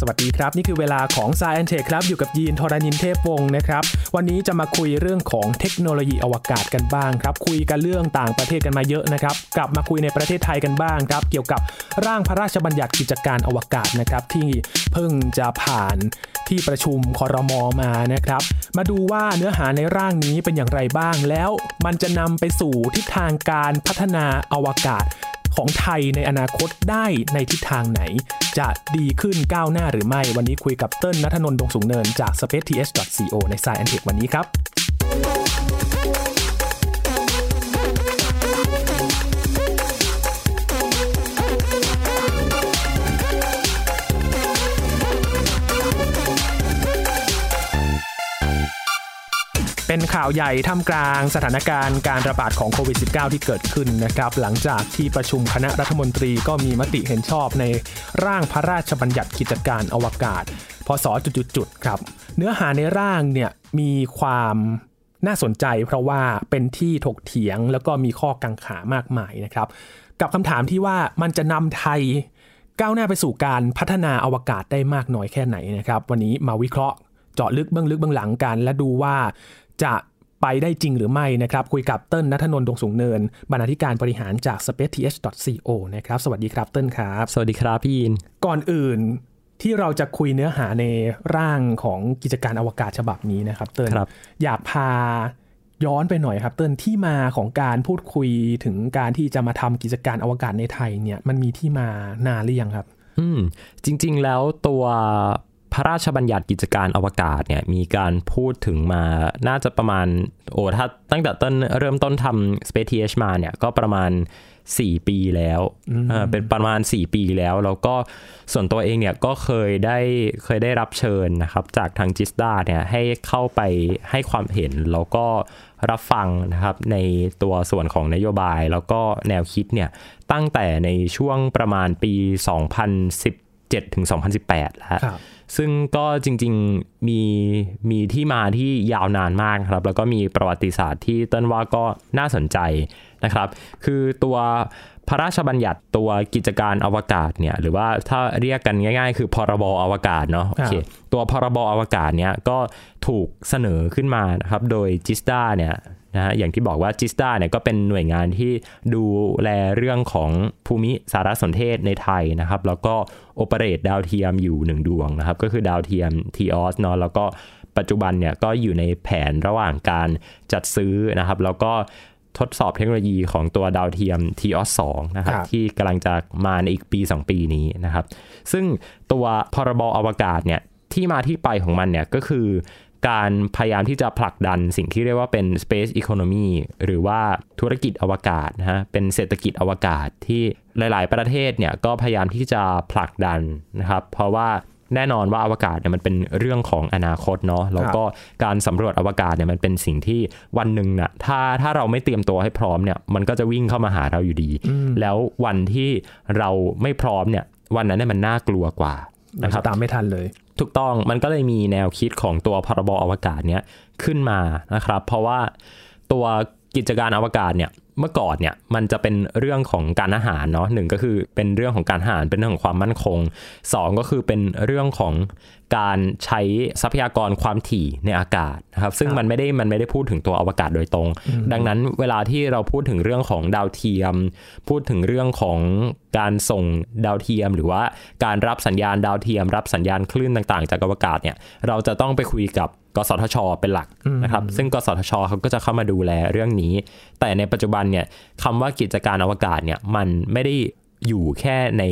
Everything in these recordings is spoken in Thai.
สวัสดีครับ นี่คือเวลาของ s ายแอนเทคครับ อยู่กับยีนทรานินเทพวงศ์นะครับ วันนี้จะมาคุยเรื่องของเทคโนโลยีอวกาศกันบ้างครับ คุยกันเรื่องต่างประเทศกันมาเยอะนะครับ กลับมาคุยในประเทศไทยกันบ้างครับ เกี่ยวกับร่างพระราชบัญญัติกิจการอวกาศนะครับ ที่เพิ่งจะผ่านที่ประชุมคอรมอมานะครับ มาดูว่าเนื้อหาในร่างนี้เป็นอย่างไรบ้าง แล้วมันจะนำไปสู่ทิศทางการพัฒนาอวกาศ ของไทยในอนาคตได้ในทิศทางไหน จะดีขึ้นก้าวหน้าหรือไม่ วันนี้คุยกับเติ้ลนัทนนท์ดงสูงเนินจาก spaceth.co ใน s ายแอนเทควันนี้ครับ เป็นข่าวใหญ่ท่ามกลางสถานการณ์การระบาดของโควิด -19 ที่เกิดขึ้นนะครับ หลังจากที่ประชุมคณะรัฐมนตรีก็มีมติเห็นชอบในร่างพระราชบัญญัติกิจการอวกาศ พศจุดๆๆครับ เนื้อหาในร่างเนี่ยมีความน่าสนใจเพราะว่าเป็นที่ถกเถียงแล้วก็มีข้อกังขามากมายนะครับ กับคำถามที่ว่ามันจะนำไทยก้าวหน้าไปสู่การพัฒนาอวกาศได้มากน้อยแค่ไหนนะครับ วันนี้มาวิเคราะห์เจาะลึกเบื้องลึกเบื้องหลังกัน และดูว่า จะไปได้จริงหรือไม่นะครับ คุยกับเติ้ลนัทนนท์ดงสูงเนิน บรรณาธิการบริหารจาก spaceth.co นะครับ สวัสดีครับเติ้ลครับ สวัสดีครับพี่ยิน ก่อนอื่นที่เราจะคุยเนื้อหาในร่างของกิจการอวกาศฉบับนี้นะครับ เติ้ลครับอยากพาย้อนไปหน่อยครับ เติ้ลที่มาของการพูดคุยถึงการที่จะมาทำกิจการอวกาศในไทยเนี่ยมันมีที่มานานหรือยังครับ อืมจริง ๆ แล้วตัว พระราชบัญญัติกิจการอวกาศเนี่ยมีการพูดถึงมาน่าจะประมาณโอ้ถ้าตั้งแต่ต้นเริ่มต้นทำ Space TH มาเนี่ยก็ประมาณ 4 ปีแล้วเออเป็นประมาณ 4 ปีแล้ว แล้วก็ส่วนตัวเองเนี่ยก็เคยได้เคยได้รับเชิญนะครับจากทางจิสดาเนี่ยให้เข้าไปให้ความเห็น แล้วก็รับฟังนะครับในตัวส่วนของนโยบายแล้วก็แนวคิดเนี่ยตั้งแต่ในช่วงประมาณปี 2017ถึง2018 แล้วครับ ซึ่งก็จริงๆมีมีที่มาที่ยาวนานมากครับ แล้วก็มีประวัติศาสตร์ที่เต้นว่าก็น่าสนใจนะครับ คือตัวพระราชบัญญัติตัวกิจการอวกาศเนี่ยหรือว่าถ้าเรียกกันง่าย ๆ คือพรบอวกาศเนาะโอเคตัวพรบอวกาศเนี่ยก็ถูกเสนอขึ้นมานะครับโดยจิสดาเนี่ย นะฮะอย่างที่บอกว่าจิสดาเนี่ยก็เป็นหน่วยงานที่ดูแลเรื่องของภูมิสารสนเทศในไทยนะครับ แล้วก็โอเปเรตดาวเทียมอยู่หนึ่งดวงนะครับ ก็คือดาวเทียม t ีออสเนาะแล้วก็ปัจจุบันเนี่ยก็อยู่ในแผนระหว่างการจัดซื้อนะครับ แล้วก็ทดสอบเทคโนโลยีของตัวดาวเทียม t ีออส2นะครับครับ ที่กำลังจะมาในอีกปี 2 ปีนี้นะครับ ซึ่งตัวพรบอวกาศเนี่ยที่มาที่ไปของมันเนี่ยก็คือ การพยายามที่จะผลักดันสิ่งที่เรียกว่าเป็น space economy หรือว่าธุรกิจอวกาศนะฮะเป็นเศรษฐกิจอวกาศที่หลาย ๆ ประเทศเนี่ยก็พยายามที่จะผลักดันนะครับ เพราะว่าแน่นอนว่าอวกาศเนี่ยมันเป็นเรื่องของอนาคตเนาะแล้วก็การสำรวจอวกาศเนี่ยมันเป็นสิ่งที่วันหนึ่งน่ะถ้าถ้าเราไม่เตรียมตัวให้พร้อมเนี่ยมันก็จะวิ่งเข้ามาหาเราอยู่ดี แล้ววันที่เราไม่พร้อมเนี่ยวันนั้นเนี่ยมันน่ากลัวกว่า นะนะคครัรับบตามไม่ทันเลย ถูกต้องมันก็เลยมีแนวคิดของตัวพรบอวกาศเนี้ยขึ้นมานะครับ เพราะว่าตัวกิจการอวกาศเนี่ย เมื่อก่อนเนี่ยมันจะเป็นเรื่องของการอาหารเนาะหนึ่งก็คือเป็นเรื่องของการอาหารเป็นเรื่องของความมั่นคงสองก็คือเป็นเรื่องของการใช้ทรัพยากรความถี่ในอากาศนะครับซึ่งมันไม่ได้มันไม่ได้พูดถึงตัวอวกาศโดยตรง ดังนั้นเวลาที่เราพูดถึงเรื่องของดาวเทียม พูดถึงเรื่องของการส่งดาวเทียม หรือว่าการรับสัญญาณดาวเทียม รับสัญญาณคลื่นต่าง ๆ จากอวกาศเนี่ยเราจะต้องไปคุยกับ กสทช เป็นหลักนะครับ ซึ่งกสทชเขาก็จะเข้ามาดูแลเรื่องนี้ แต่ในปัจจุบันเนี่ยคำว่ากิจการอวกาศเนี่ยมันไม่ได้อยู่แค่ใน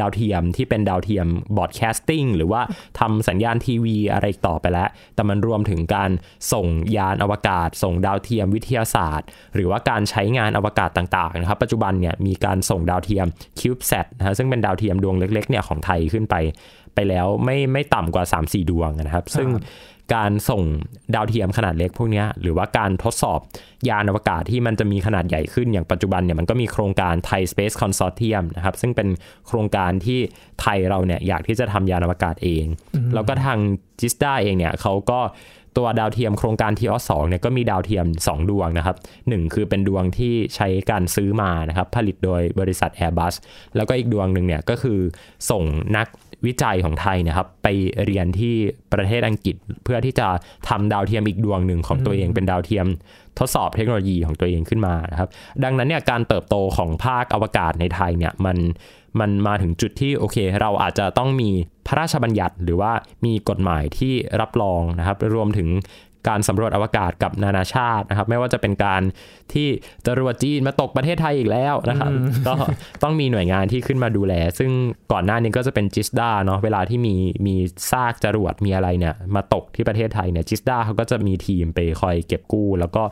ดาวเทียมที่เป็นดาวเทียม broadcasting หรือว่าทำสัญญาณทีวีอะไรอีกต่อไปแล้ว แต่มันรวมถึงการส่งยานอวกาศ ส่งดาวเทียมวิทยาศาสตร์ หรือว่าการใช้งานอวกาศต่างๆนะครับ ปัจจุบันเนี่ยมีการส่งดาวเทียม CubeSat นะฮะซึ่งเป็นดาวเทียมดวงเล็กๆเนี่ยของไทยขึ้นไป ไปแล้วไม่ไม่ต่ำกว่า 3-4 ดวงนะครับ ซึ่ง การส่งดาวเทียมขนาดเล็กพวกเนี้ยหรือว่าการทดสอบยานอวกาศที่มันจะมีขนาดใหญ่ขึ้นอย่างปัจจุบันเนี่ยมันก็มีโครงการไทย Space Consortium นะครับซึ่งเป็นโครงการที่ไทยเราเนี่ยอยากที่จะทำยานอวกาศเอง แล้วก็ทางจิสดาเองเนี่ยเขาก็ตัวดาวเทียมโครงการทีออสองเนี่ยก็มีดาวเทียม 2 ดวงนะครับหนึ่งคือเป็นดวงที่ใช้การซื้อมานะครับผลิตโดยบริษัท Airbus แล้วก็อีกดวงหนึ่งเนี่ยก็คือส่งนัก วิจัยของไทยนะครับ ไปเรียนที่ประเทศอังกฤษ เพื่อที่จะทำดาวเทียมอีกดวงหนึ่งของตัวเองเป็นดาวเทียมทดสอบเทคโนโลยีของตัวเองขึ้นมานะครับ ดังนั้นเนี่ยการเติบโตของภาคอวกาศในไทยเนี่ยมันมันมาถึงจุดที่โอเค เราอาจจะต้องมีพระราชบัญญัติหรือว่ามีกฎหมายที่รับรองนะครับ รวมถึง การสำรวจอวกาศกับนานาชาตินะครับ ไม่ว่าจะเป็นการที่จรวดจีนมาตกประเทศไทยอีกแล้วนะครับ ก็ต้องมีหน่วยงานที่ขึ้นมาดูแล ซึ่งก่อนหน้านี้ก็จะเป็นจิสดาเนาะเวลาที่มีมีซากจรวดมีอะไรเนี่ยมาตกที่ประเทศไทยเนี่ยจิสดาเขาก็จะมีทีมไปคอยเก็บกู้ แล้วก็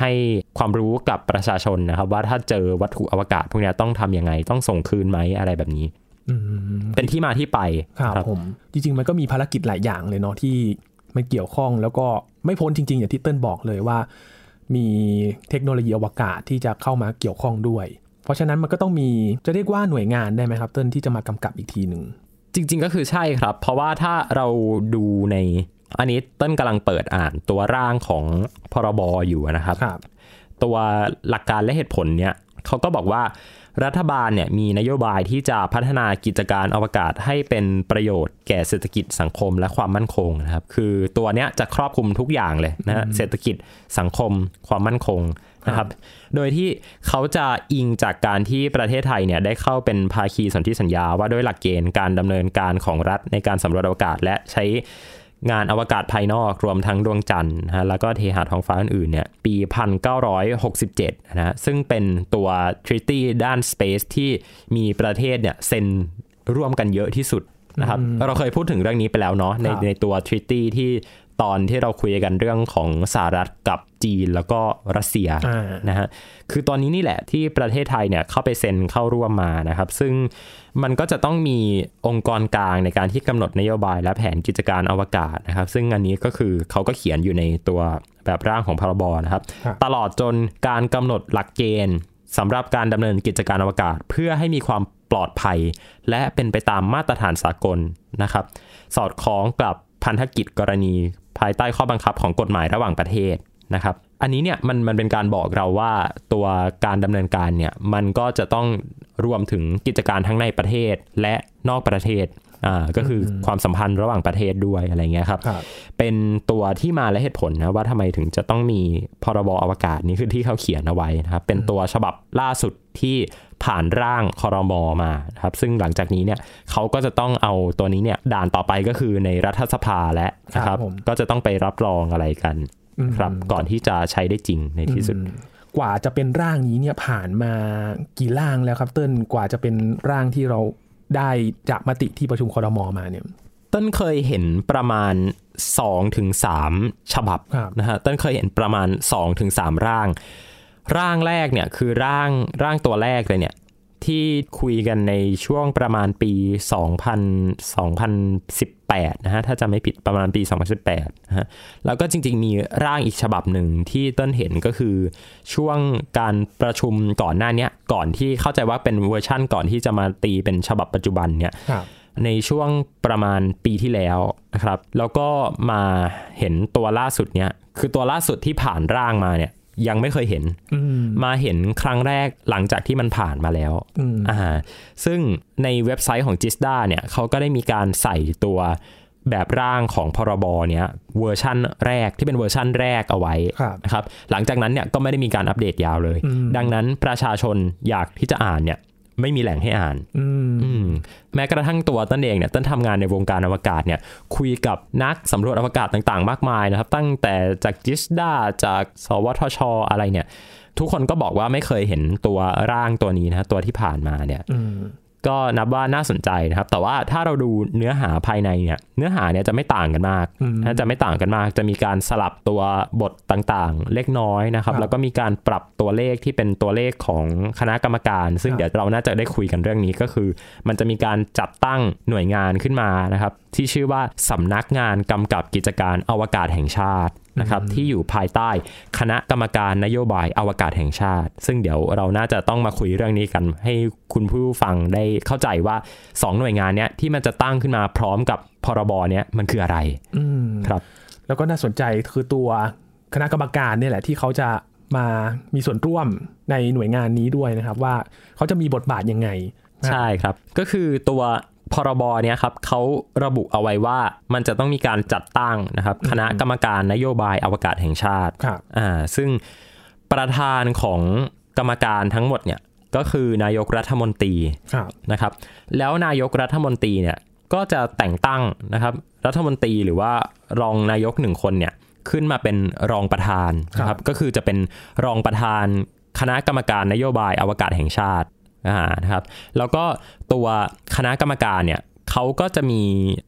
ให้ความรู้กับประชาชนนะครับ ว่าถ้าเจอวัตถุอวกาศพวกนี้ต้องทำยังไงต้องส่งคืนไหมอะไรแบบนี้อืมเป็นที่มาที่ไปครับผม จริง ๆ มันก็มีภารกิจหลายอย่างเลยเนาะที่ มันเกี่ยวข้องแล้วก็ไม่พ้นจริง ๆ อย่างที่เติ้ลบอกเลยว่า มีเทคโนโลยีอวกาศที่จะเข้ามาเกี่ยวข้องด้วย เพราะฉะนั้นมันก็ต้องมีจะเรียกว่าหน่วยงานได้ไหมครับ เติ้ลที่จะมากำกับอีกทีหนึ่งจริง ๆ ก็คือใช่ครับ เพราะว่าถ้าเราดูในอันนี้เต้นกำลังเปิดอ่านตัวร่างของพรบอยู่นะครับครับตัวหลักการและเหตุผลเนี่ยเขาก็บอกว่า รัฐบาลเนี่ยมีนโยบายที่จะพัฒนากิจการอวกาศให้เป็นประโยชน์แก่เศรษฐกิจสังคมและความมั่นคงนะครับ คือตัวเนี้ยจะครอบคลุมทุกอย่างเลยนะฮะเศรษฐกิจสังคมความมั่นคงนะครับ โดยที่เขาจะอิงจากการที่ประเทศไทยเนี่ยได้เข้าเป็นภาคีสนธิสัญญาว่าด้วยหลักเกณฑ์การดำเนินการของรัฐในการสำรวจอวกาศและใช้ งานอวกาศภายนอกรวมทั้งดวงจันทร์นะฮะแล้วก็เทหะท้องฟ้าอื่นๆเนี่ยปี 1967 นะฮะซึ่งเป็นตัว treaty ด้าน space ที่มีประเทศเนี่ยเซ็นร่วมกันเยอะที่สุดนะครับเราเคยพูดถึงเรื่องนี้ไปแล้วเนาะในครับในตัว treaty ที่ ตอนที่เราคุยกันเรื่องของสหรัฐกับจีนแล้วก็รัสเซียอ่านะฮะคือตอนนี้นี่แหละที่ประเทศไทยเนี่ยเข้าไปเซ็นเข้าร่วมมานะครับ ซึ่งมันก็จะต้องมีองค์กรกลางในการที่กำหนดนโยบายและแผนกิจการอวกาศนะครับ ซึ่งอันนี้ก็คือเขาก็เขียนอยู่ในตัวแบบร่างของพรบนะครับครับตลอดจนการกำหนดหลักเกณฑ์สำหรับการดำเนินกิจการอวกาศ เพื่อให้มีความปลอดภัย และเป็นไปตามมาตรฐานสากลนะครับ สอดคล้องกับพันธกิจกรณี ภายใต้ข้อบังคับของกฎหมายระหว่างประเทศนะครับ อันนี้เนี่ยมันมันเป็นการบอกเราว่าตัวการดำเนินการเนี่ยมันก็จะต้องรวมถึงกิจการทั้งในประเทศและนอกประเทศ อ่าก็คืออความสัมพันธ์ระหว่างประเทศด้วยอะไรเงี้ยครับครับเป็นตัวที่มาและเหตุผลนะว่าทำไมถึงจะต้องมีพรบอวกาศนี่คือที่เขาเขียนเอาไว้นะครับ เป็นตัวฉบับล่าสุดที่ผ่านร่างคอรมอมานะครับซึ่งหลังจากนี้เนี่ยเขาก็จะต้องเอาตัวนี้เนี่ยด่านต่อไปก็คือในรัฐสภาและนะคครัรับบผมก็จะต้องไปรับรองอะไรกันอืมครับก่อนที่จะใช้ได้จริงในที่สุดอืมกว่าจะเป็นร่างนี้เนี่ยผ่านมากี่ร่างแล้วครับเติ้ลกว่าจะเป็นร่างที่เรา ได้จากมติที่ประชุมคอรมอมาเนี่ยต้นเคยเห็นประมาณ2-3ถึง3ฉบับครับนะฮะต้นเคยเห็นประมาณ2-3ถึง3ร่าง ร่างแรกเนี่ยคือร่างร่างตัวแรกเลยเนี่ย ที่คุยกันในช่วงประมาณปี 2000 2018 นะฮะ ถ้าจะไม่ผิดประมาณปี 2018 นะฮะ แล้วก็จริงๆ มีร่างอีกฉบับหนึ่งที่ต้นเห็นก็คือช่วงการประชุมก่อนหน้าเนี้ยก่อนที่เข้าใจว่าเป็นเวอร์ชั่นก่อนที่จะมาตีเป็นฉบับปัจจุบันเนี่ยครับในช่วงประมาณปีที่แล้วนะครับ แล้วก็มาเห็นตัวล่าสุดเนี่ย คือตัวล่าสุดที่ผ่านร่างมาเนี่ย ยังไม่เคยเห็นอืมมาเห็นครั้งแรกหลังจากที่มันผ่านมาแล้วอืมอ่าซึ่งในเว็บไซต์ของ Jisda เนี่ยเขาก็ได้มีการใส่ตัวแบบร่างของพรบเนี้ยเวอร์ชั่นแรกที่เป็นเวอร์ชั่นแรกเอาไว้ครับนะครับหลังจากนั้นเนี่ยก็ไม่ได้มีการอัปเดตยาวเลยอืมดังนั้นประชาชนอยากที่จะอ่านเนี่ย ไม่มีแหล่งให้อ่านอืมอืมแม้กระทั่งตัวต้นเองเนี่ยต้นทำงานในวงการอวกาศเนี่ย คุยกับนักสำรวจอวกาศต่างๆ มากมายนะครับ ตั้งแต่จาก GISTDA จากสวทช อะไรเนี่ย ทุกคนก็บอกว่าไม่เคยเห็นตัวร่างตัวนี้นะตัวที่ผ่านมาเนี่ยอืม ก็นับว่าน่าสนใจนะครับ แต่ว่าถ้าเราดูเนื้อหาภายในเนี่ย เนื้อหาเนี่ยจะไม่ต่างกันมากอืมนะจะไม่ต่างกันมาก จะมีการสลับตัวบทต่างๆ เล็กน้อยนะครับครับ แล้วก็มีการปรับตัวเลขที่เป็นตัวเลขของคณะกรรมการ ซึ่งครับเดี๋ยวเราน่าจะได้คุยกันเรื่องนี้ก็คือ มันจะมีการจัดตั้งหน่วยงานขึ้นมานะครับ ที่ชื่อว่าสำนักงานกำกับกิจการอวกาศแห่งชาตินะครับที่อยู่ภายใต้คณะกรรมการนโยบายอวกาศแห่งชาติ ซึ่งเดี๋ยวเราน่าจะต้องมาคุยเรื่องนี้กัน ให้คุณผู้ฟังได้เข้าใจว่าสองหน่วยงานเนี้ยที่มันจะตั้งขึ้นมาพร้อมกับพรบเนี้ยมันคืออะไรอืมครับ แล้วก็น่าสนใจคือตัวคณะกรรมการเนี่ยแหละที่เขาจะมามีส่วนร่วมในหน่วยงานนี้ด้วยนะครับ ว่าเขาจะมีบทบาทยังไง ใช่ครับ ก็คือตัว พรบเนี้ยครับเขาระบุเอาไว้ว่ามันจะต้องมีการจัดตั้งนะครับคณะกรรมการนโยบายอวกาศแห่งชาติครับอ่าซึ่งประธานของกรรมการทั้งหมดเนี่ยก็คือนายกรัฐมนตรีครับนะครับ แล้วนายกรัฐมนตรีเนี่ยก็จะแต่งตั้งนะครับรัฐมนตรีหรือว่ารองนายกหนึ่งคนเนี่ยขึ้นมาเป็นรองประธานนะครับก็คือจะเป็นรองประธานคณะกรรมการนโยบายอวกาศแห่งชาติ อ่านะครับแล้วก็ตัวคณะกรรมการเนี่ยเขาก็จะมี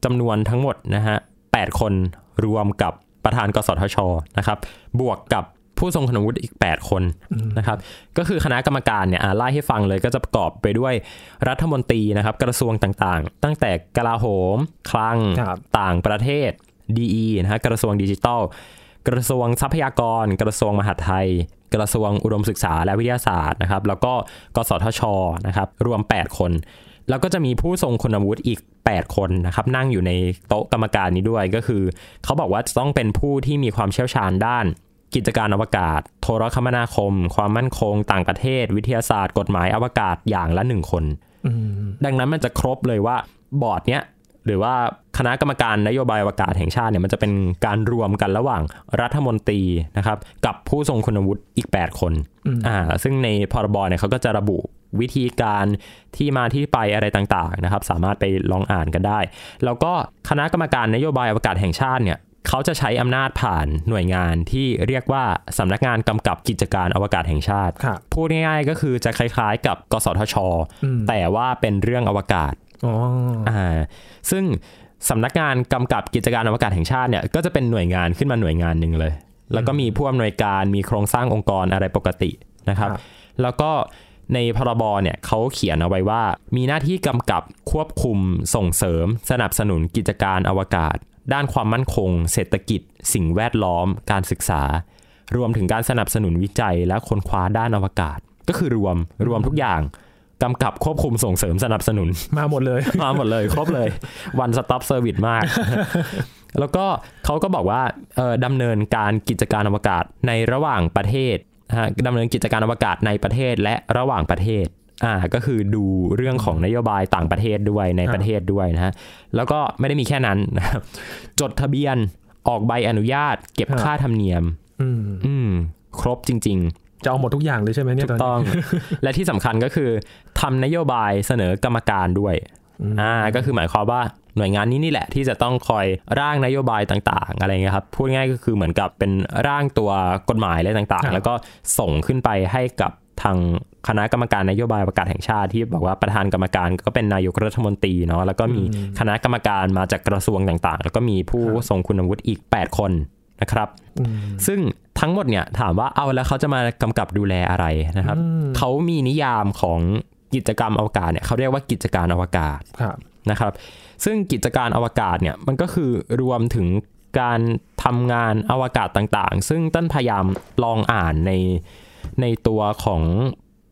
จำนวนทั้งหมดนะฮะแปดคนรวมกับประธานกสทชนะครับ บวกกับผู้ทรงคุณวุฒิอีก 8 คนนะครับ ก็คือคณะกรรมการเนี่ยอ่าไล่ให้ฟังเลยก็จะประกอบไปด้วยรัฐมนตรีนะครับ กระทรวงต่างๆ ตั้งแต่กลาโหม คลังครับต่างประเทศ DE นะฮะกระทรวงดิจิทัล กระทรวงทรัพยากร กระทรวงมหาดไทย กระทรวงอุดมศึกษาและวิทยาศาสตร์นะครับ แล้วก็กสทชนะครับ รวม 8 คน แล้วก็จะมีผู้ทรงคุณวุฒิอีก 8 คนนะครับ นั่งอยู่ในโต๊ะกรรมการนี้ด้วยก็คือ เขาบอกว่าจะต้องเป็นผู้ที่มีความเชี่ยวชาญด้านกิจการอวกาศ โทรคมนาคม ความมั่นคง ต่างประเทศ วิทยาศาสตร์ กฎหมายอวกาศอย่างละหนึ่งคนอืมดังนั้นมันจะครบเลยว่าบอร์ดเนี้ยหรือว่า คณะกรรมการนโยบายอวกาศแห่งชาติเนี่ยมันจะเป็นการรวมกันระหว่างรัฐมนตรีนะครับกับผู้ทรงคุณวุฒิอีก 8 คนอ่าซึ่งในพรบเนี่ยเขาก็จะระบุวิธีการที่มาที่ไปอะไรต่างๆนะครับ สามารถไปลองอ่านกันได้ แล้วก็คณะกรรมการนโยบายอวกาศแห่งชาติเนี่ยเขาจะใช้อำนาจผ่านหน่วยงานที่เรียกว่าสำนักงานกำกับกิจการอวกาศแห่งชาติครับพูดง่ายๆก็คือจะคล้ายๆ กับกสทช แต่ว่าเป็นเรื่องอวกาศอ๋ออ่าซึ่ง สำนักงานกำกับกิจการอวกาศแห่งชาติเนี่ยก็จะเป็นหน่วยงานขึ้นมาหน่วยงานหนึ่งเลย แล้วก็มีผู้อำนวยการมีโครงสร้างองค์กรอะไรปกตินะครับครับ แล้วก็ในพรบเนี่ยเขาเขียนเอาไว้ว่า มีหน้าที่กำกับควบคุมส่งเสริม สนับสนุนกิจการอวกาศ ด้านความมั่นคง เศรษฐกิจ สิ่งแวดล้อม การศึกษา รวมถึงการสนับสนุนวิจัยและค้นคว้าด้านอวกาศ ก็คือรวมรวมทุกอย่าง กำกับควบคุมส่งเสริมสนับสนุน มาหมดเลย มาหมดเลย ครบเลย one stop service มาก แล้วก็เขาก็บอกว่าเอ่อดำเนินการกิจการอวกาศในระหว่างประเทศนะฮะดำเนินกิจการอวกาศในประเทศและระหว่างประเทศอ่าก็คือดูเรื่องของนโยบายต่างประเทศด้วยในประเทศด้วยนะฮะแล้วก็ไม่ได้มีแค่นั้นนะครับจดทะเบียนออกใบอนุญาต เก็บครับค่าธรรมเนียม อืมอืมครบจริง ๆ จะเอาหมดทุกอย่างเลยใช่ไหมเนี่ยถูตอนกนี้ต้อง และที่สำคัญก็คือทำนโยบายเสนอกรรมการด้วยอ่าก็คือหมายความว่าหน่วยงานนี้นี่แหละที่จะต้องคอยร่างนโยบายต่างๆ อะไรเงี้ยครับพูดง่ายก็คือเหมือนกับเป็นร่างตัวกฎหมายอะไรต่างครับๆแล้วก็ส่งขึ้นไปให้กับทางคณะกรรมการนโยบายประกาศแห่งชาติที่บอกว่าประธานกรรมการก็เป็นนายกรัฐมนตรีเนาะแล้วก็มีคณะกรรมการมาจากกระทรวงต่างๆ แล้วก็มีผู้ทรงคุณวุฒิอีก 8 คนนะครับอืมซึ่ง ทั้งหมดเนี่ยถามว่าเอาแล้วเขาจะมากำกับดูแลอะไรนะครับเขามีนิยามของกิจกรรมอวกาศเนี่ยเขาเรียกว่ากิจการอวกาศครับนะครับ ซึ่งกิจการอวกาศเนี่ยมันก็คือรวมถึงการทำงานอวกาศต่างๆ ซึ่งต้นพยายามลองอ่านในในตัวของ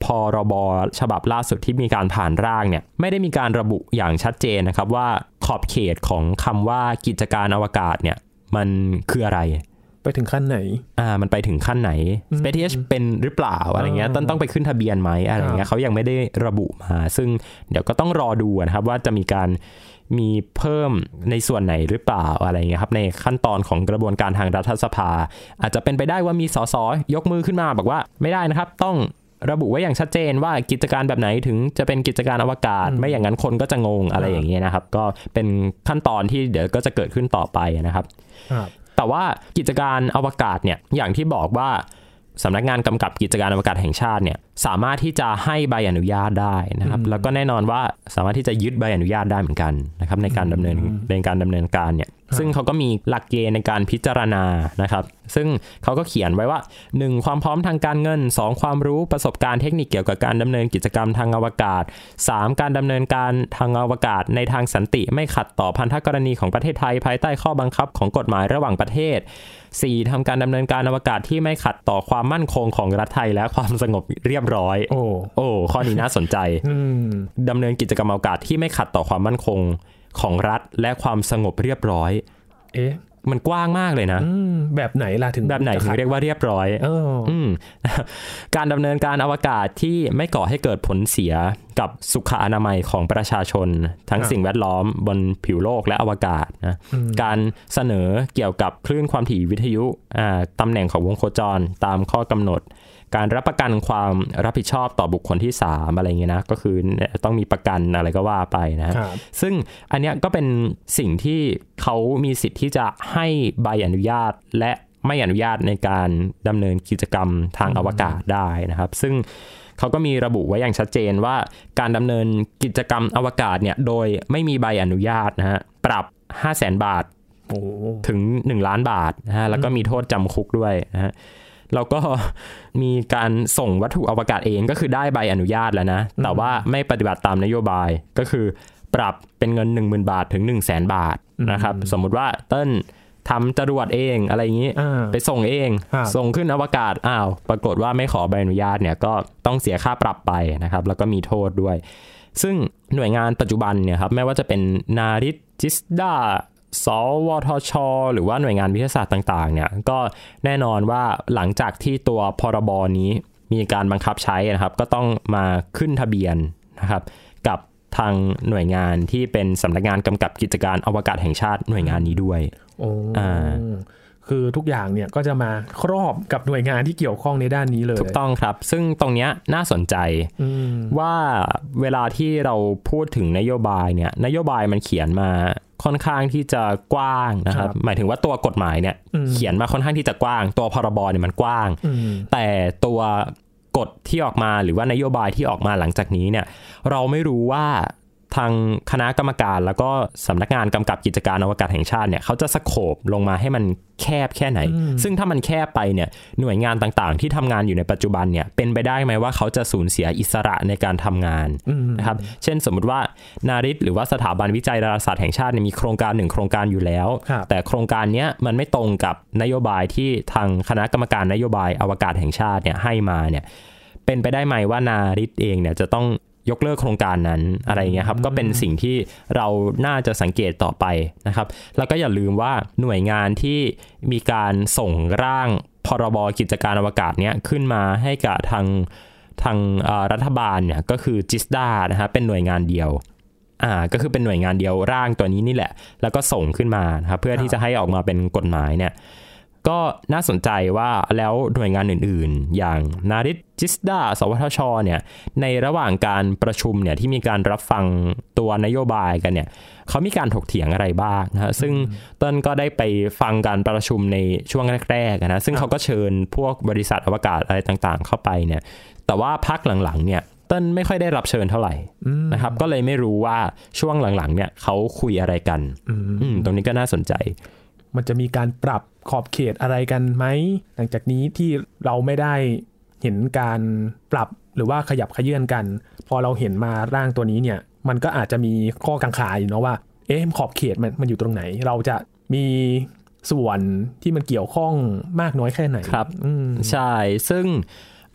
พรบฉบับล่าสุดที่มีการผ่านร่างเนี่ยไม่ได้มีการระบุอย่างชัดเจนนะครับว่าขอบเขตของคำว่ากิจการอวกาศเนี่ยมันคืออะไร ไปถึงขั้นไหน อ่า มันไปถึงขั้นไหน Space เป็นหรือเปล่าอะไรเงี้ยต้นต้องไปขึ้นทะเบียนไหมอะไรเงี้ยเขายังไม่ได้ระบุมา ซึ่งเดี๋ยวก็ต้องรอดูนะครับว่าจะมีการมีเพิ่มในส่วนไหนหรือเปล่าอะไรเงี้ยครับในขั้นตอนของกระบวนการทางรัฐสภา อาจจะเป็นไปได้ว่ามีสสยกมือขึ้นมาบอกว่าไม่ได้นะครับ ต้องระบุไว้อย่างชัดเจนว่ากิจการแบบไหนถึงจะเป็นกิจการอวกาศ ไม่อย่างนั้นคนก็จะงงอะไรอย่างเงี้ยนะครับ ก็เป็นขั้นตอนที่เดี๋ยวก็จะเกิดขึ้นต่อไปนะครับครับ แต่ว่ากิจการอวกาศเนี่ยอย่างที่บอกว่าสำนักงานกำกับกิจการอวกาศแห่งชาติเนี่ยสามารถที่จะให้ใบอนุญาตได้นะครับ แล้วก็แน่นอนว่าสามารถที่จะยึดใบอนุญาตได้เหมือนกันนะครับ ในการดำเนินในการดำเนินการเนี่ย ซึ่งเขาก็มีหลักเกณฑ์ในการพิจารณานะครับ ซึ่งเขาก็เขียนไว้ว่า 1. ความพร้อมทางการเงิน 2. ความรู้ประสบการณ์เทคนิคเกี่ยวกับการดำเนินกิจกรรมทางอวกาศ 3. การดำเนินการทางอวกาศในทางสันติไม่ขัดต่อพันธกรณีของประเทศไทย ภายใต้ข้อบังคับของกฎหมายระหว่างประเทศ 4. ทำการดำเนินการอวกาศที่ไม่ขัดต่อความมั่นคงของรัฐไทย และความสงบเรียบร้อย โอ้โอ้ข้อนี้น่าสนใจอืมดำเนินกิจกรรมอวกาศที่ไม่ขัดต่อความมั่นคงของรัฐและความสงบเรียบร้อย เอ๊ะมันกว้างมากเลยนะอืมแบบไหนล่ะถึงแบบไหนถึงเรียกว่าเรียบร้อยเอออืมการดำเนินการอวกาศที่ไม่ก่อให้เกิดผลเสียกับสุขอนามัยของประชาชน ทั้งครับสิ่งแวดล้อมบนผิวโลกและอวกาศนะอืมการเสนอเกี่ยวกับคลื่นความถี่วิทยุอ่าตำแหน่งของวงโคจรตามข้อกำหนด การรับประกันความรับผิดชอบต่อบุคคลที่ 3 อะไรเงี้ยนะก็คือต้องมีประกันอะไรก็ว่าไปนะครับซึ่งอันเนี้ยก็เป็นสิ่งที่เขามีสิทธิ์ที่จะให้ใบอนุญาตและไม่อนุญาตในการดำเนินกิจกรรมทางอวกาศได้นะครับ ซึ่งเขาก็มีระบุไว้อย่างชัดเจนว่าการดำเนินกิจกรรมอวกาศเนี่ยโดยไม่มีใบอนุญาตนะฮะปรับ 5 0 0แสนบาทโอ้ถึง 1 ล้านบาทนะฮะแล้วก็มีโทษจำคุกด้วยนะฮะ แล้วก็มีการส่งวัตถุอวกาศเองก็คือได้ใบอนุญาตแล้วนะ แต่ว่าไม่ปฏิบัติตามนโยบายก็คือปรับเป็นเงิน 10,000 บาทถึง 1 0 0 0 0แสนบาทนะครับ สมมุติว่าเต้นทำจรวดเองอะไรอย่างนี้อ่าไปส่งเองครับส่งขึ้นอวกาศอ้าว ปรากฏว่าไม่ขอใบอนุญาตเนี่ยก็ต้องเสียค่าปรับไปนะครับ แล้วก็มีโทษด้วย ซึ่งหน่วยงานปัจจุบันเนี่ยครับไม่ว่าจะเป็นนาริตจิสดา สวทช หรือว่าหน่วยงานวิทยาศาสตร์ต่างๆเนี่ยก็แน่นอนว่าหลังจากที่ตัวพรบนี้มีการบังคับใช้นะครับ ก็ต้องมาขึ้นทะเบียนนะครับ กับทางหน่วยงานที่เป็นสำนักงานกำกับกิจการอวกาศแห่งชาติหน่วยงานนี้ด้วย โอ้อ่า คือทุกอย่างเนี่ยก็จะมาครอบกับหน่วยงานที่เกี่ยวข้องในด้านนี้เลย ถูกต้องครับ ซึ่งตรงเนี้ยน่าสนใจอืมว่าเวลาที่เราพูดถึงนโยบายเนี่ยนโยบายมันเขียนมาค่อนข้างที่จะกว้างนะครับ หมายถึงว่าตัวกฎหมายเนี่ยเขียนมาค่อนข้างที่จะกว้าง ตัวพรบเนี่ยมันกว้างอืมแต่ตัวกฎที่ออกมาหรือว่านโยบายที่ออกมาหลังจากนี้เนี่ย เราไม่รู้ว่า ทางคณะกรรมการแล้วก็สำนักงานกำกับกิจการอวกาศแห่งชาติเนี่ยเขาจะสโคบลงมาให้มันแคบแค่ไหน ซึ่งถ้ามันแคบไปเนี่ยหน่วยงานต่างๆ ที่ทำงานอยู่ในปัจจุบันเนี่ยเป็นไปได้ไหมว่าเขาจะสูญเสียอิสระในการทำงานอืมนะครับเช่นสมมุติว่านาริตหรือว่าสถาบันวิจัยดาราศาสตร์แห่งชาติเนี่ยมีโครงการหนึ่งโครงการอยู่แล้วครับแต่โครงการเนี้ยมันไม่ตรงกับนโยบายที่ทางคณะกรรมการนโยบายอวกาศแห่งชาติเนี่ยให้มาเนี่ยเป็นไปได้ไหมว่านาริตเองเนี่ยจะต้อง ยกเลิกโครงการนั้นอะไรเงี้ยครับก็เป็นสิ่งที่เราน่าจะสังเกตต่อไปนะครับ แล้วก็อย่าลืมว่าหน่วยงานที่มีการส่งร่างพรบกิจการอวกาศเนี้ยขึ้นมาให้กับทางทางเอ่อรัฐบาลเนี่ยก็คือจิสดานะฮะเป็นหน่วยงานเดียวอ่าก็คือเป็นหน่วยงานเดียวร่างตัวนี้นี่แหละ แล้วก็ส่งขึ้นมานะครับเพื่อที่จะให้ออกมาเป็นกฎหมายเนี่ย ก็น่าสนใจว่าแล้วหน่วยงานอื่นๆ อย่างนาริตจิสดาสวทชเนี่ยในระหว่างการประชุมเนี่ยที่มีการรับฟังตัวนโยบายกันเนี่ยเขามีการถกเถียงอะไรบ้างนะฮะซึ่งต้นก็ได้ไปฟังการประชุมในช่วงแรกๆนะซึ่งเขาก็เชิญพวกบริษัทอวกาศอะไรต่างๆ เข้าไปเนี่ยแต่ว่าพักหลังๆเนี่ยต้นไม่ค่อยได้รับเชิญเท่าไหร่นะครับก็เลยไม่รู้ว่าช่วงหลังๆเนี่ยเขาคุยอะไรกันอืมตรงนี้ก็น่าสนใจ มันจะมีการปรับขอบเขตอะไรกันไหม หลังจากนี้ที่เราไม่ได้เห็นการปรับหรือว่าขยับขยื่นกัน พอเราเห็นมาร่างตัวนี้เนี่ย มันก็อาจจะมีข้อกังขาอยู่เนาะว่า เอ๊ะขอบเขตมันมันอยู่ตรงไหน เราจะมีส่วนที่มันเกี่ยวข้องมากน้อยแค่ไหนครับอืมใช่ ซึ่ง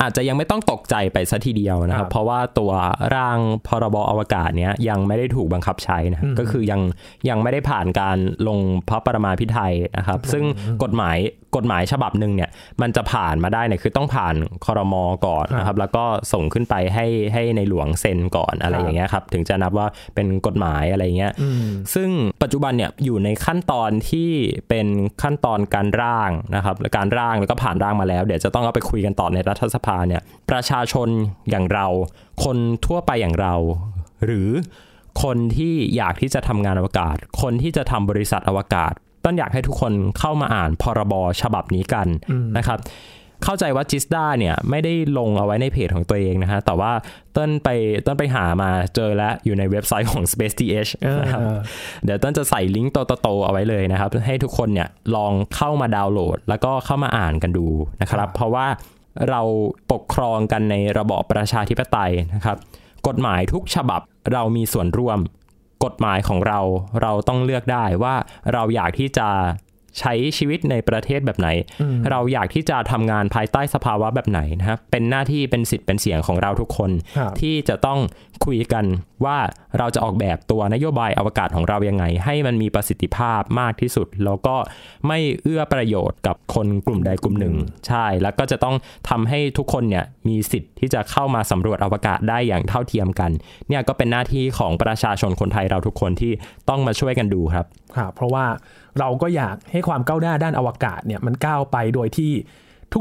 อาจจะยังไม่ต้องตกใจไปซะทีเดียวนะครัครับบเพราะว่าตัวร่างพรบอวกาศเนี้ยยังไม่ได้ถูกบังคับใช้นะก็คือยังยังไม่ได้ผ่านการลงพระประมาพิไทยนะครับ ซึ่งกฎหมายกฎหมายฉบับหนึ่งเนี่ยมันจะผ่านมาได้เนี่ยคือต้องผ่านคอรมอก่อนนะครับ แล้วก็ส่งขึ้นไปให้ให้ในหลวงเซ็นก่อนอะไรอย่างเงี้ยครับถึงจะนับว่าเป็นกฎหมายอะไรเงี้ยอืมซึ่งปัจจุบันเนี่ยอยู่ในขั้นตอนที่เป็นขั้นตอนการร่างนะครับและการร่างแล้วก็ผ่านร่างมาแล้ว เดี๋ยวจะต้องเอาไปคุยกันต่อในรัฐสภาเนี่ยประชาชนอย่างเรา คนทั่วไปอย่างเรา หรือคนที่อยากที่จะทำงานอวกาศ คนที่จะทำบริษัทอวกาศ ต้นอยากให้ทุกคนเข้ามาอ่านพรบฉบับนี้กันนะครับเข้าใจว่าจิสดาเนี่ยไม่ได้ลงเอาไว้ในเพจของตัวเองนะฮะ แต่ว่าต้นไปต้นไปหามาเจอแล้วอยู่ในเว็บไซต์ของ Space TH นะครับเดี๋ยวต้นจะใส่ลิงก์โตๆเอาไว้เลยนะครับ ให้ทุกคนเนี่ยลองเข้ามาดาวน์โหลด แล้วก็เข้ามาอ่านกันดูนะครับ เพราะว่า เราปกครองกันในระบอบประชาธิปไตยนะครับ กฎหมายทุกฉบับเรามีส่วนร่วม กฎหมายของเราเราต้องเลือกได้ว่าเราอยากที่จะ ใช้ชีวิตในประเทศแบบไหน เราอยากที่จะทำงานภายใต้สภาวะแบบไหนนะครับเป็นหน้าที่เป็นสิทธิ์เป็นเสียงของเราทุกคนครับที่จะต้องคุยกันว่าเราจะออกแบบตัวนโยบายอวกาศของเรายังไง ให้มันมีประสิทธิภาพมากที่สุด แล้วก็ไม่เอื้อประโยชน์กับคนกลุ่มใดกลุ่มหนึ่ง ใช่ แล้วก็จะต้องทำให้ทุกคนเนี่ยมีสิทธิ์ที่จะเข้ามาสำรวจอวกาศได้อย่างเท่าเทียมกัน เนี่ยก็เป็นหน้าที่ของประชาชนคนไทยเราทุกคนที่ต้องมาช่วยกันดูครับครับเพราะว่าเราก็อยากให้ความก้าวหน้าด้านอวกาศเนี่ยมันก้าวไปโดยที่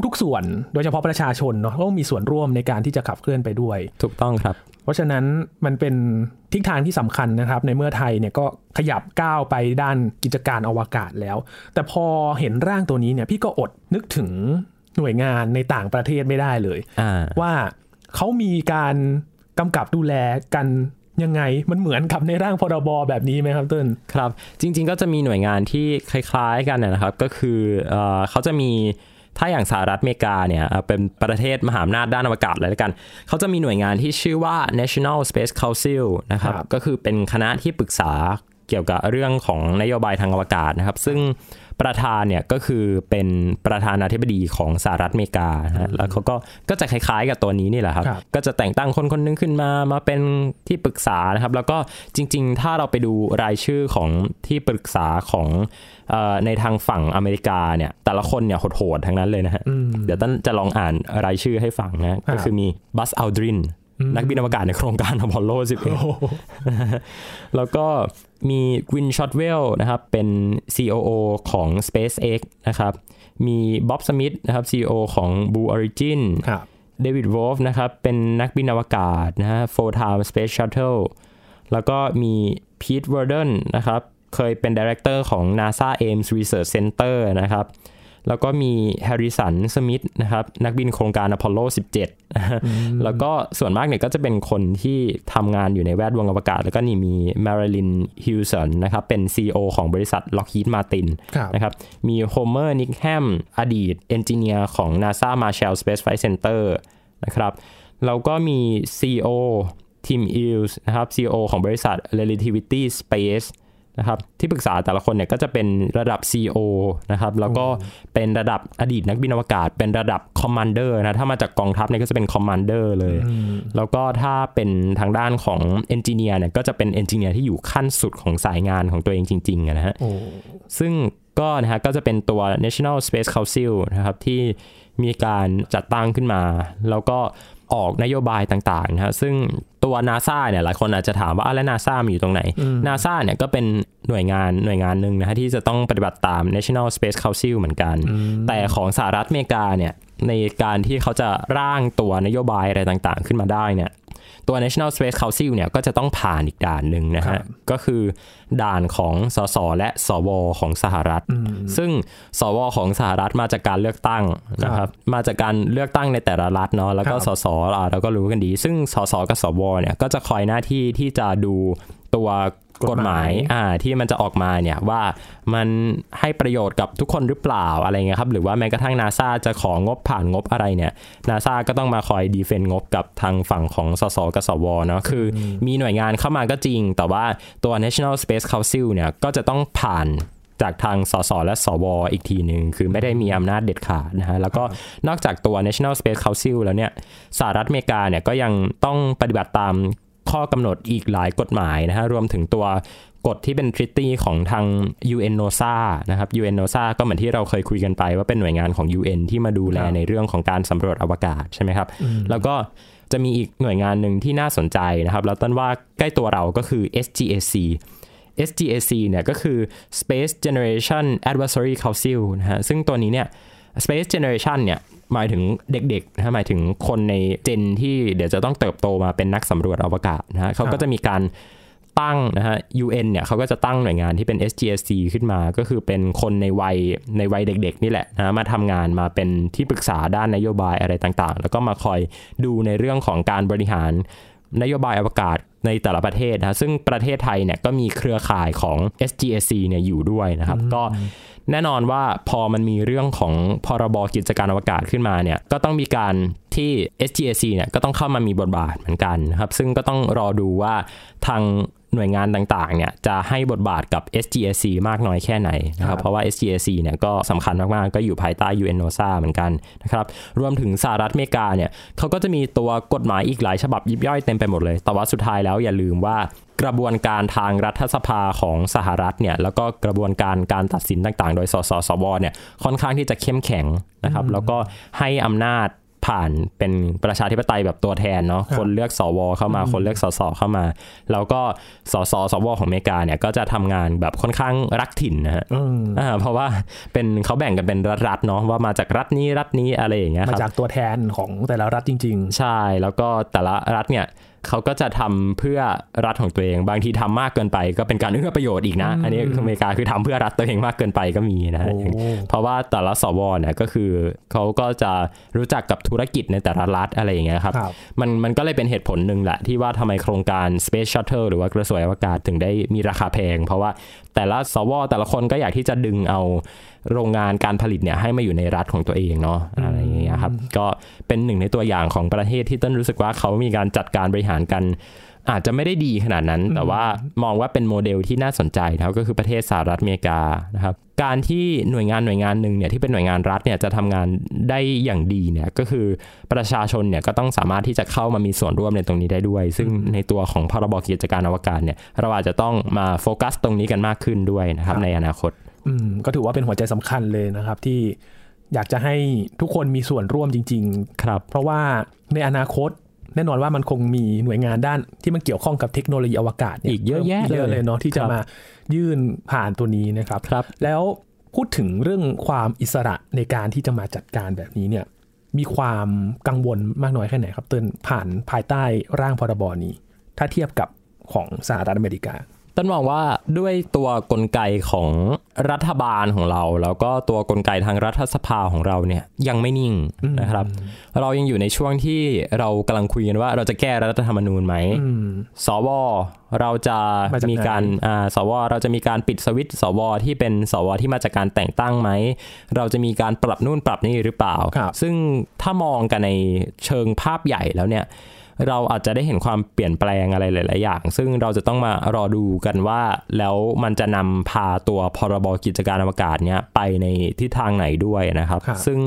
ทุกๆ ส่วน โดยเฉพาะประชาชนเนาะต้องมีส่วนร่วมในการที่จะขับเคลื่อนไปด้วย ถูกต้องครับ เพราะฉะนั้นมันเป็นทิศทางที่สำคัญนะครับ ในเมื่อไทยเนี่ยก็ขยับก้าวไปด้านกิจการอวกาศแล้ว แต่พอเห็นร่างตัวนี้เนี่ยพี่ก็อดนึกถึงหน่วยงานในต่างประเทศไม่ได้เลยอ่าว่าเขามีการกำกับดูแลกัน ยังไงมันเหมือนกับในร่างพรบแบบนี้ไหมครับเติ้ลครับ จริง ๆ ก็จะมีหน่วยงานที่คล้าย ๆ กันนะครับ ก็คือเอ่อเขาจะมีถ้าอย่างสหรัฐอเมริกาเนี่ยเอ่อเป็นประเทศมหาอำนาจด้านอวกาศเลยละกัน เขาจะมีหน่วยงานที่ชื่อว่า National Space Council นะครับครับก็คือเป็นคณะที่ปรึกษา เกี่ยวกับเรื่องของนโยบายทางอวกาศนะครับ ซึ่งประธานเนี่ยก็คือเป็นประธานาธิบดีของสหรัฐอเมริกานะฮะแล้วเขาก็ก็จะคล้ายๆ กับตัวนี้นี่แหละครับครับก็จะแต่งตั้งคนคนหนึงขึ้นมามาเป็นที่ปรึกษานะครับ แล้วก็จริง ๆ ถ้าเราไปดูรายชื่อของที่ปรึกษาของเออในทางฝั่งอเมริกาเนี่ย แต่ละคนเนี่ยโหดๆทั้งนั้นเลยนะฮะเดี๋ยวต้นจะลองอ่านรายชื่อให้ฟังนะก็คือมี Buzz Aldrin นักบินอวกาศในโครงการอพอลโล11แล้วก็มี Gwynne Shotwell นะครับ เป็น COO ของ SpaceX นะครับ มี Bob Smith นะครับ CEO ของ Blue Origin ครับ David Wolf นะครับ เป็นนักบินอวกาศนะฮะ four time space shuttle แล้วก็มี Pete Worden นะครับ เคยเป็น director ของ NASA Ames Research Center นะครับ แล้วก็มี Harrison Schmitt นะครับนักบินโครงการอพอลโล 17นะฮะแล้วก็ส่วนมากเนี่ยก็จะเป็นคนที่ทำงานอยู่ในแวดวงอวกาศ แล้วก็นี่มี Marillyn Hewson นะครับเป็น CEO ของบริษัท Lockheed Martin ครับนะครับมี Homer Hickam อดีต engineer ของ NASA Marshall Space Flight Center นะครับแล้วก็มี CEO ทีมอิลส์นะครับ CEO ของบริษัท Relativity Space นะครับที่ปรึกษาแต่ละคนเนี่ยก็จะเป็นระดับ CEO นะครับแล้วก็เป็นระดับอดีตนักบินอวกาศ เป็นระดับ Commander นะถ้ามาจากกองทัพเนี่ยก็จะเป็น Commander เลย แล้วก็ถ้าเป็นทางด้านของ Engineer เนี่ยก็จะเป็น Engineer ที่อยู่ขั้นสุดของสายงานของตัวเองจริงๆอะนะฮะโอ้ซึ่งก็นะฮะก็จะเป็นตัว National Space Council นะครับที่มีการจัดตั้งขึ้นมา แล้วก็ ออกนโยบายต่างๆนะฮะซึ่งตัว NASA เนี่ยหลายคนอาจจะถามว่าอะแล้ว NASA มันอยู่ตรงไหน NASA เนี่ยก็เป็นหน่วยงานหน่วยงานหนึ่งนะฮะที่จะต้องปฏิบัติตาม National Space Council เหมือนกัน แต่ของสหรัฐอเมริกาเนี่ยในการที่เขาจะร่างตัวนโยบายอะไรต่างๆ ขึ้นมาได้เนี่ย ตัว National Space Council เนี่ยก็จะต้องผ่านอีกด่านหนึ่งนะครัฮะบก็คือด่านของสสและสวของสหรัฐ ซึ่งสวของสหรัฐมาจากการเลือกตั้งนะครับมาจากการเลือกตั้งในแต่ละรัฐเนาะแล้วก็ครับสสอ่าเราก็รู้กันดี ซึ่งสสกับสวเนี่ยก็จะคอยหน้าที่ที่จะดูตัว กฎหมายอ่าที่มันจะออกมาเนี่ยว่ามันให้ประโยชน์กับทุกคนหรือเปล่าอะไรเงี้ยครับหรือว่าแม้กระทั่งนาซาจะของบผ่านงบอะไรเนี่ยนาซาก็ต้องมาคอยดีเฟนงบกับทางฝั่งของสสกับสวเนาะคืออมีหน่วยงานเข้ามาก็จริง แต่ว่าตัว National Space Council เนี่ยก็จะต้องผ่านจากทางสสและสวอีกทีหนึ่งคือไม่ได้มีอำนาจเด็ดขาดนะฮะแล้วก็นอกจากตัว National Space Council แล้วเนี่ยสหรัฐอเมริกาเนี่ยก็ยังต้องปฏิบัติตาม ข้อกำหนดอีกหลายกฎหมายนะฮะรวมถึงตัวกฎที่เป็นทริตี้ของทาง UN NOSA นะครับ UN NOSA ก็เหมือนที่เราเคยคุยกันไป ว่าเป็นหน่วยงานของ UN ที่มาดูแลครับในเรื่องของการสำรวจอวกาศใช่ไหมครับ แล้วก็จะมีอีกหน่วยงานหนึ่งที่น่าสนใจนะครับ แล้วต้นว่าใกล้ตัวเราก็คือ SGAC SGAC เนี่ยก็คือ Space Generation Advisory Council นะฮะซึ่งตัวนี้เนี่ย Space Generation เนี่ย หมายถึงเด็กๆนะฮะหมายถึงคนในเจนที่เดี๋ยวจะต้องเติบโตมาเป็นนักสำรวจอวกาศนะฮะเขาก็จะมีการตั้งนะฮะ UN เนี่ยเขาก็จะตั้งหน่วยงานที่เป็น SGSC ขึ้นมา ก็คือเป็นคนในวัยในวัยเด็ก ๆ นี่แหละนะมาทำงานมาเป็นที่ปรึกษาด้านนโยบายอะไรต่างๆ แล้วก็มาคอยดูในเรื่องของการบริหารนโยบายอวกาศ ในแต่ละประเทศนะซึ่งประเทศไทยเนี่ยก็มีเครือข่ายของ SGSC เนี่ยอยู่ด้วยนะครับ ก็แน่นอนว่าพอมันมีเรื่องของพรบกิจการอวกาศขึ้นมาเนี่ยก็ต้องมีการที่ SGSC เนี่ยก็ต้องเข้ามามีบทบาทเหมือนกันนะครับ ซึ่งก็ต้องรอดูว่าทาง หน่วยงานต่างๆเนี่ยจะให้บทบาทกับ SGSC มากน้อยแค่ไหนนะครับเพราะว่า SGSC เนี่ยก็สำคัญมากๆ ก็อยู่ภายใต้ UNOSA เหมือนกันนะครับรวมถึงสหรัฐอเมริกาเนี่ยเขาก็จะมีตัวกฎหมายอีกหลายฉบับยิบย่อยเต็มไปหมดเลย แต่ว่าสุดท้ายแล้วอย่าลืมว่ากระบวนการทางรัฐสภาของสหรัฐเนี่ยแล้วก็กระบวนการการตัดสินต่างๆ โดยสสสวเนี่ยค่อนข้างที่จะเข้มแข็งนะครับแล้วก็ให้อำนาจ ผ่านเป็นประชาธิปไตยแบบตัวแทนเนาะคนเลือกสวเข้ามาคนเลือกสสเข้ามา แล้วก็สสสวของอเมริกาเนี่ยก็จะทำงานแบบค่อนข้างรักถิ่นนะฮะอ่าเพราะว่าเป็นเขาแบ่งกันเป็นรัฐๆเนาะว่ามาจากรัฐนี้รัฐนี้อะไรอย่างเงี้ยมาจากตัวแทนของแต่ละรัฐจริง ๆ ใช่แล้วก็แต่ละรัฐเนี่ย เขาก็จะทำเพื่อรัฐของตัวเอง บางทีทำมากเกินไปก็เป็นการเอื้อประโยชน์อีกนะ อันนี้อเมริกาคือทำเพื่อรัฐตัวเองมากเกินไปก็มีนะ เพราะว่าแต่ละสวเนี่ยก็คือเขาก็จะรู้จักกับธุรกิจในแต่ละรัฐอะไรอย่างเงี้ยครับ มันมันก็เลยเป็นเหตุผลหนึ่งแหละที่ว่าทำไมโครงการ Space Shuttle หรือว่ากระสวยอวกาศถึงได้มีราคาแพง เพราะว่า แต่ละสวแต่ละคนก็อยากที่จะดึงเอาโรงงานการผลิตเนี่ยให้มาอยู่ในรัฐของตัวเองเนาะอะไรอย่างเงี้ยครับก็เป็นหนึ่งในตัวอย่างของประเทศที่ต้นรู้สึกว่าเขามีการจัดการบริหารกัน อาจจะไม่ได้ดีขนาดนั้น แต่ว่ามองว่าเป็นโมเดลที่น่าสนใจนะก็คือประเทศสหรัฐอเมริกานะครับ การที่หน่วยงานหน่วยงานหนึ่งเนี่ยที่เป็นหน่วยงานรัฐเนี่ยจะทำงานได้อย่างดีเนี่ยก็คือประชาชนเนี่ยก็ต้องสามารถที่จะเข้ามามีส่วนร่วมในตรงนี้ได้ด้วย ซึ่งในตัวของพรบกิจการอวกาศเนี่ยเราอาจจะต้องมาโฟกัสตรงนี้กันมากขึ้นด้วยนะครับ ในอนาคตอืมก็ถือว่าเป็นหัวใจสำคัญเลยนะครับที่อยากจะให้ทุกคนมีส่วนร่วมจริง ๆ ครับ เพราะว่าในอนาคต แน่นอนว่ามันคงมีหน่วยงานด้านที่มันเกี่ยวข้องกับเทคโนโลยีอวกาศอีกเยอะแยะเลยเนาะที่จะมายื่นผ่านตัวนี้นะครับครับแล้วพูดถึงเรื่องความอิสระในการที่จะมาจัดการแบบนี้เนี่ยมีความกังวลมากน้อยแค่ไหนครับเตือนผ่านภายใต้ร่างพรบนี้ ถ้าเทียบกับของสหรัฐอเมริกา ต้นมองว่าด้วยตัวกลไกของรัฐบาลของเรา แล้วก็ตัวกลไกทางรัฐสภาของเราเนี่ยยังไม่นิ่งนะครับ เรายังอยู่ในช่วงที่เรากำลังคุยกันว่า เราจะแก้รัฐธรรมนูญไหมสวเราจะมีการสวเราจะมีการปิดสวิตสวที่เป็นสวที่มาจากการแต่งตั้งไหม เราจะมีการปรับนู่นปรับนี่หรือเปล่า ซึ่งถ้ามองกันในเชิงภาพใหญ่แล้วเนี่ย เราอาจจะได้เห็นความเปลี่ยนแปลงอะไรหลาย ๆ อย่าง ซึ่งเราจะต้องมารอดูกันว่า แล้วมันจะนำพาตัวพรบกิจการอวกาศเนี้ยไปในทิศทางไหนด้วยนะครับ ซึ่ง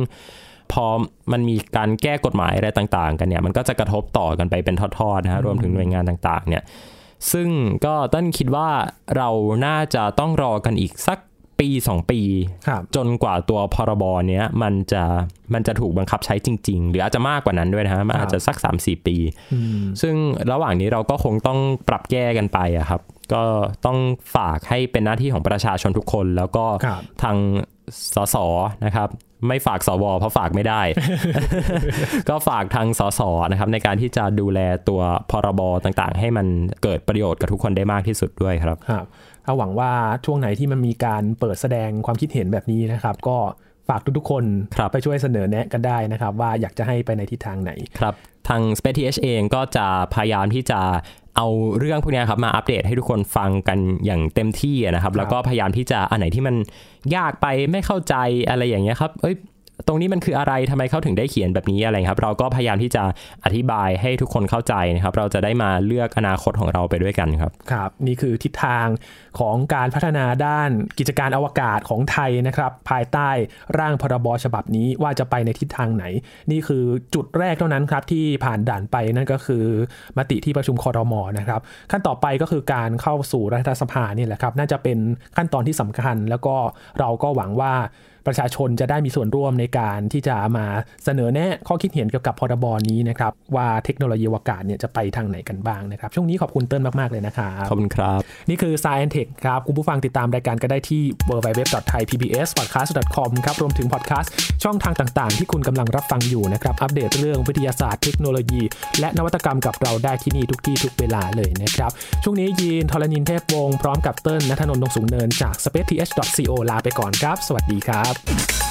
พอมันมีการแก้กฎหมายอะไรต่าง ๆ กันเนี่ย มันก็จะกระทบต่อกันไปเป็นทอด ๆ นะรวมถึงหน่วยงานต่าง ๆ เนี่ยซึ่งก็ต้นคิดว่าเราน่าจะต้องรอกันอีกสัก ปีสองปี จนกว่าตัวพรบเนี้ยมันจะมันจะถูกบังคับใช้จริง ๆ หรืออาจจะมากกว่านั้นด้วยนะฮะมันอาจจะสัก3่ปี ซึ่งระหว่างนี้เราก็คงต้องปรับแก้กันไปอะครับ ก็ต้องฝากให้เป็นหน้าที่ของประชาชนทุกคน แล้วก็ทางสสนะครับไม่ฝากสวเพราะฝากไม่ได้ ก็ฝากทางสสนะครับ ในการที่จะดูแลตัวพรบต่างๆ ให้มันเกิดประโยชน์กับทุกคนได้มากที่สุดด้วยครับครับ ถ้าหวังว่าช่วงไหนที่มันมีการเปิดแสดงความคิดเห็นแบบนี้นะครับ ก็ฝากทุกๆคนคไปช่วยเสนอแนะกันได้นะครับ ว่าอยากจะให้ไปในทิศทางไหนครับ ทาง Space TH เองก็จะพยายามที่จะเอาเรื่องพวกนี้ครับมาอัปเดตให้ทุกคนฟังกันอย่างเต็มที่นะครับ แล้วก็พยายามที่จะอันไหนที่มันยากไปไม่เข้าใจอะไรอย่างเงี้ยครับ เอ้ย ตรงนี้มันคืออะไรทำไมเขาถึงได้เขียนแบบนี้อะไรครับเราก็พยายามที่จะอธิบายให้ทุกคนเข้าใจนะครับ เราจะได้มาเลือกอนาคตของเราไปด้วยกันครับครับ นี่คือทิศทางของการพัฒนาด้านกิจการอวกาศของไทยนะครับ ภายใต้ร่างพรบฉบับนี้ว่าจะไปในทิศทางไหน นี่คือจุดแรกเท่านั้นครับที่ผ่านด่านไปนั่นก็คือมติที่ประชุมคอรมอนะครับ ขั้นต่อไปก็คือการเข้าสู่รัฐสภานี่แหละครับ น่าจะเป็นขั้นตอนที่สำคัญ แล้วก็เราก็หวังว่าประชาชนจะได้มีส่วนร่วมในการที่จะมาเสนอแนะข้อคิดเห็นเกี่ยวกับพรบนี้นะครับว่าเทคโนโลยีอวกาศเนี่ยจะไปทางไหนกันบ้างนะครับช่วงนี้ขอบคุณเติ้ลมาก ๆ เลยนะครับขอบคุณครับ นี่คือ Science Tech ครับคุณผู้ฟังติดตามรายการก็ได้ที่ www.thaipbspodcast.com ครับรวมถึงพอดแคสต์ช่องทางต่างๆ ที่คุณกำลังรับฟังอยู่นะครับอัปเดตเรื่องวิทยาศาสตร์เทคโนโลยี และนวัตกรรมกับเราได้ที่นี่ทุกที่ทุกเวลาเลยนะครับช่วงนี้ยีนทรณินเทพวงศ์พร้อมกับเติ้ลนัทนนท์ดงสูงเนินจาก spaceth.co ลาไปก่อนครับ สวัสดีครับ up.